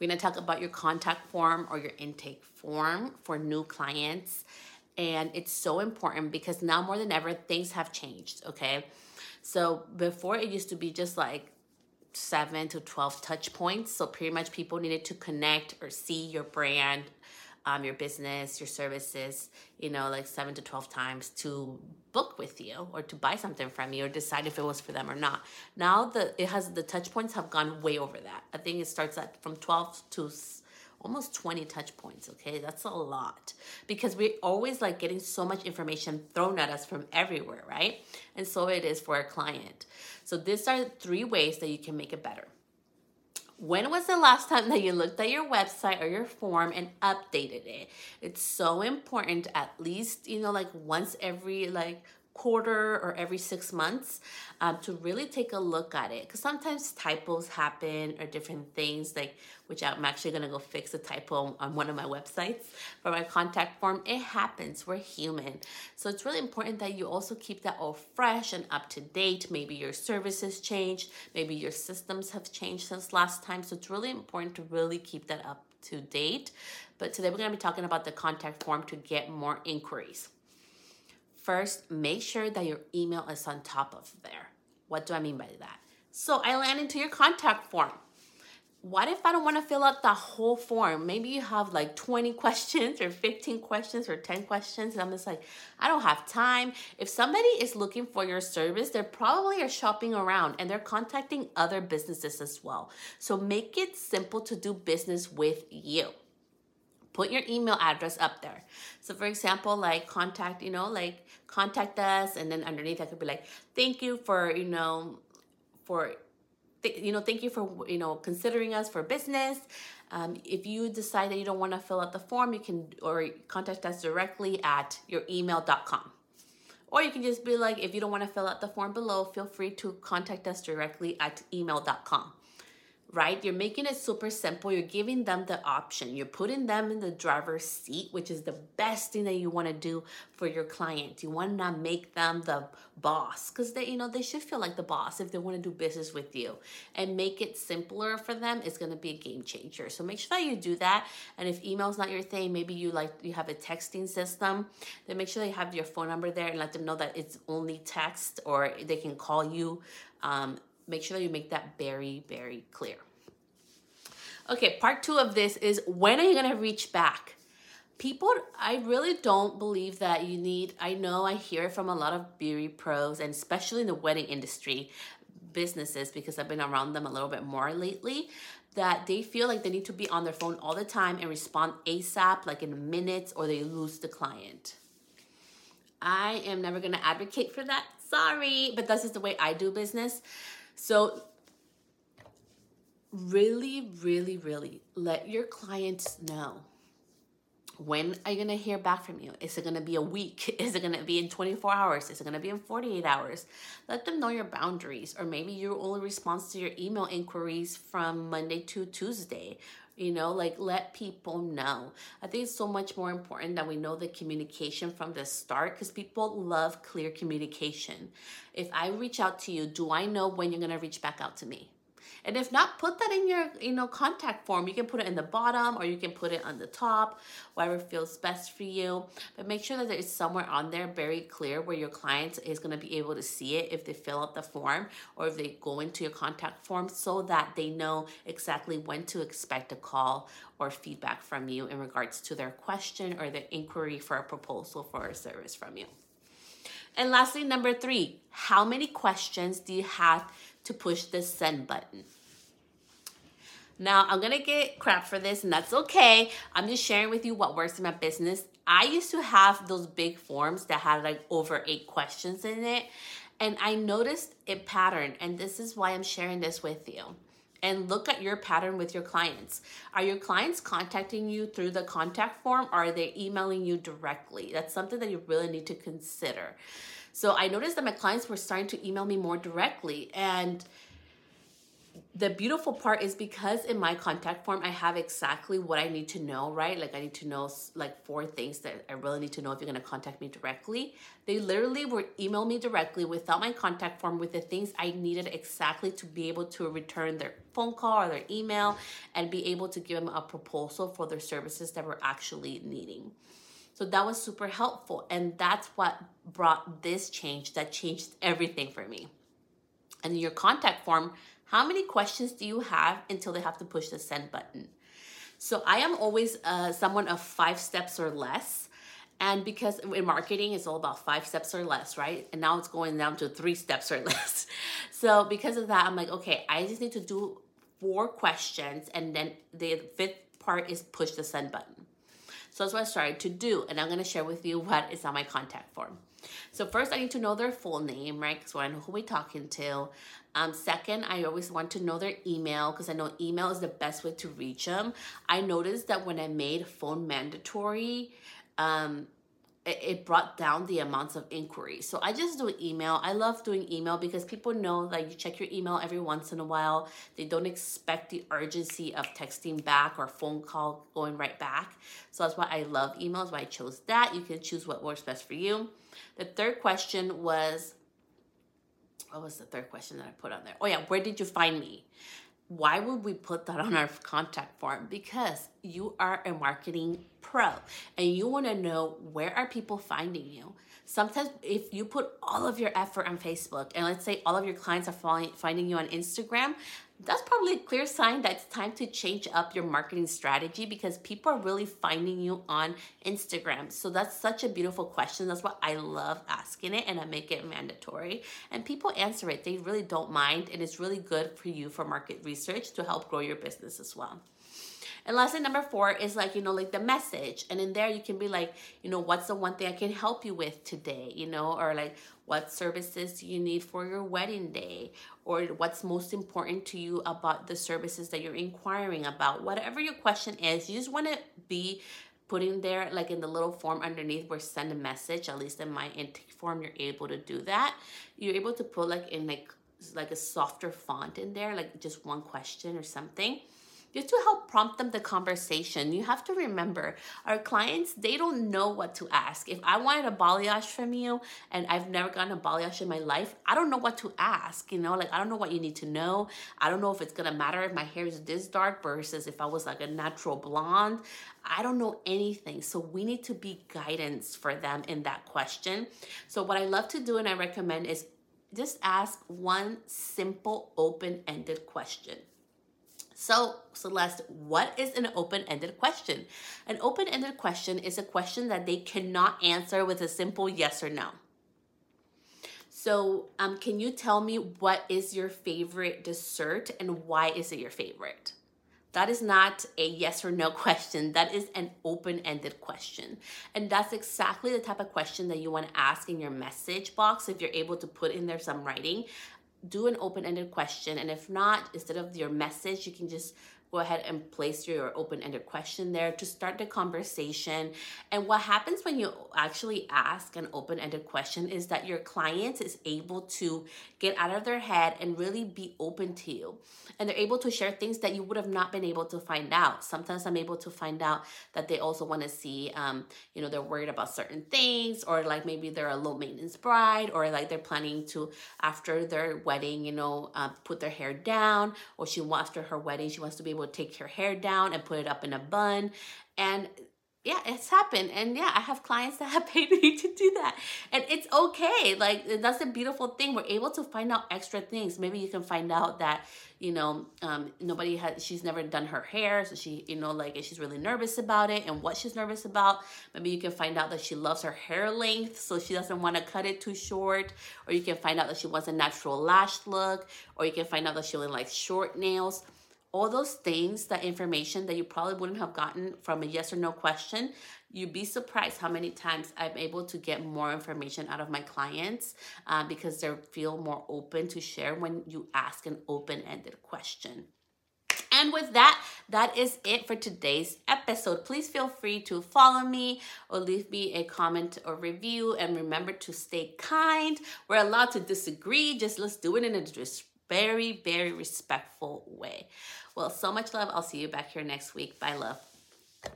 We're gonna talk about your contact form or your intake form for new clients. And it's so important because now more than ever, things have changed, okay? So before it used to be just like seven to 12 touch points. So pretty much people needed to connect or see your brand, um, your business, your services, you know, like seven to 12 times to book with you or to buy something from you or decide if it was for them or not. Now the it has the touch points have gone way over that. I think it starts at from 12 to almost 20 touch points okay? That's a lot. Because we're always like getting so much information thrown at us from everywhere right? And so it is for a client. So these are three ways that you can make it better when was the last time that you looked at your website or your form and updated it? It's so important at least you know like once every like quarter or every six months um, to really take a look at it. Because sometimes typos happen or different things like which i'm actually going to go fix a typo on one of my websites for my contact form it happens. We're human. So it's really important that you also keep that all fresh and up to date. Maybe your services changed. Maybe your systems have changed since last time. So it's really important to really keep that up to date. But today we're going to be talking about the contact form to get more inquiries First, make sure that your email is on top of there. What do I mean by that? So I land into your contact form. What if I don't want to fill out the whole form? Maybe you have like 20 questions or 15 questions or 10 questions. And I'm just like, I don't have time. If somebody is looking for your service, they probably are shopping around and they're contacting other businesses as well. So make it simple to do business with you put your email address up there. So for example, like contact, you know, like contact us and then underneath I could be like, thank you for, you know, for th- you know, thank you for, you know, considering us for business. Um, if you decide that you don't want to fill out the form, you can or contact us directly at your email.com. Or you can just be like, if you don't want to fill out the form below, feel free to contact us directly at email.com right? You're making it super simple. You're giving them the option. You're putting them in the driver's seat, which is the best thing that you want to do for your client. You want to not make them the boss because they, you know, they should feel like the boss if they want to do business with you and make it simpler for them. It's going to be a game changer. So make sure that you do that. And if email's not your thing, maybe you like you have a texting system. Then make sure you have your phone number there and let them know that it's only text or they can call you. Um, make sure that you make that very, very clear. Okay, part two of this is when are you gonna reach back? People, I really don't believe that you need. I know I hear from a lot of beauty pros and especially in the wedding industry businesses because I've been around them a little bit more lately that they feel like they need to be on their phone all the time and respond ASAP, like in minutes, or they lose the client. I am never gonna advocate for that. Sorry, but this is the way I do business. So really, really, really let your clients know when are you going to hear back from you? Is it going to be a week? Is it going to be in 24 hours? Is it going to be in 48 hours? Let them know your boundaries, or maybe your only response to your email inquiries from Monday to Tuesday. You know, like let people know. I think it's so much more important that we know the communication from the start because people love clear communication. If I reach out to you, do I know when you're going to reach back out to me? And if not, put that in your, you know, contact form. You can put it in the bottom or you can put it on the top, whatever feels best for you. But make sure that there is somewhere on there very clear where your client is going to be able to see it if they fill out the form or if they go into your contact form so that they know exactly when to expect a call or feedback from you in regards to their question or their inquiry for a proposal for a service from you. And lastly, number three, how many questions do you have to push the send button? Now, I'm gonna get crap for this, and that's okay. I'm just sharing with you what works in my business. I used to have those big forms that had like over eight questions in it, and I noticed a pattern, and this is why I'm sharing this with you and look at your pattern with your clients. Are your clients contacting you through the contact form or are they emailing you directly? That's something that you really need to consider. So I noticed that my clients were starting to email me more directly and the beautiful part is because in my contact form I have exactly what I need to know, right? Like I need to know like four things that I really need to know if you're going to contact me directly. They literally would email me directly without my contact form with the things I needed exactly to be able to return their phone call or their email and be able to give them a proposal for their services that we're actually needing. So that was super helpful and that's what brought this change that changed everything for me. And your contact form, how many questions do you have until they have to push the send button? So I am always uh, someone of five steps or less. And because in marketing, it's all about five steps or less, right? And now it's going down to three steps or less. So because of that, I'm like, okay, I just need to do four questions. And then the fifth part is push the send button. So that's what I started to do. And I'm going to share with you what is on my contact form. So first I need to know their full name, right? So I know who we're talking to. Um, second, I always want to know their email because I know email is the best way to reach them. I noticed that when I made phone mandatory, um, it, brought down the amounts of inquiries. So I just do email. I love doing email because people know that you check your email every once in a while. They don't expect the urgency of texting back or phone call going right back. So that's why I love emails, why I chose that. You can choose what works best for you. The third question was what was the third question that I put on there? Oh yeah, where did you find me? Why would we put that on our contact form? Because you are a marketing pro and you want to know where are people finding you. Sometimes if you put all of your effort on Facebook and let's say all of your clients are finding you on Instagram, that's probably a clear sign that it's time to change up your marketing strategy because people are really finding you on Instagram. So that's such a beautiful question. That's why I love asking it and I make it mandatory. And people answer it. They really don't mind and it's really good for you for market research to help grow your business as well. And lesson number four is like, you know, like the message. And in there, you can be like, you know, what's the one thing I can help you with today, you know, or like, what services do you need for your wedding day? Or what's most important to you about the services that you're inquiring about? Whatever your question is, you just want to be putting there like in the little form underneath where send a message at least in my intake form you're able to do that you're able to put like in like like a softer font in there like just one question or something just to help prompt them the conversation. You have to remember our clients, they don't know what to ask. If I wanted a balayage from you and I've never gotten a balayage in my life, I don't know what to ask. You know, like I don't know what you need to know. I don't know if it's gonna matter if my hair is this dark versus if I was like a natural blonde. I don't know anything. So we need to be guidance for them in that question. So what I love to do and I recommend is just ask one simple open-ended question. So, Celeste, what is an open ended question? An open ended question is a question that they cannot answer with a simple yes or no. So, um, can you tell me what is your favorite dessert and why is it your favorite? That is not a yes or no question. That is an open ended question. And that's exactly the type of question that you want to ask in your message box if you're able to put in there some writing do an open-ended question and if not instead of your message you can just go ahead and place your open-ended question there to start the conversation. And what happens when you actually ask an open-ended question is that your client is able to get out of their head and really be open to you. And they're able to share things that you would have not been able to find out. Sometimes i'm able to find out that they also want to see um, you know they're worried about certain things or like maybe they're a low maintenance bride or like they're planning to after their wedding you know uh, put their hair down or she wants after her wedding she wants to be able to take her hair down and put it up in a bun and yeah, it's happened. And yeah, I have clients that have paid me to do that. And it's okay. Like, that's a beautiful thing. We're able to find out extra things. Maybe you can find out that, you know, um, nobody has, she's never done her hair. So she, you know, like, she's really nervous about it and what she's nervous about. Maybe you can find out that she loves her hair length. So she doesn't want to cut it too short. Or you can find out that she wants a natural lash look. Or you can find out that she only likes short nails all those things, that information that you probably wouldn't have gotten from a yes or no question, you'd be surprised how many times I'm able to get more information out of my clients uh, because they feel more open to share when you ask an open ended question. And with that, that is it for today's episode. Please feel free to follow me or leave me a comment or review. And remember to stay kind. We're allowed to disagree, just let's do it in a very, very respectful way. Well, so much love. I'll see you back here next week. Bye, love.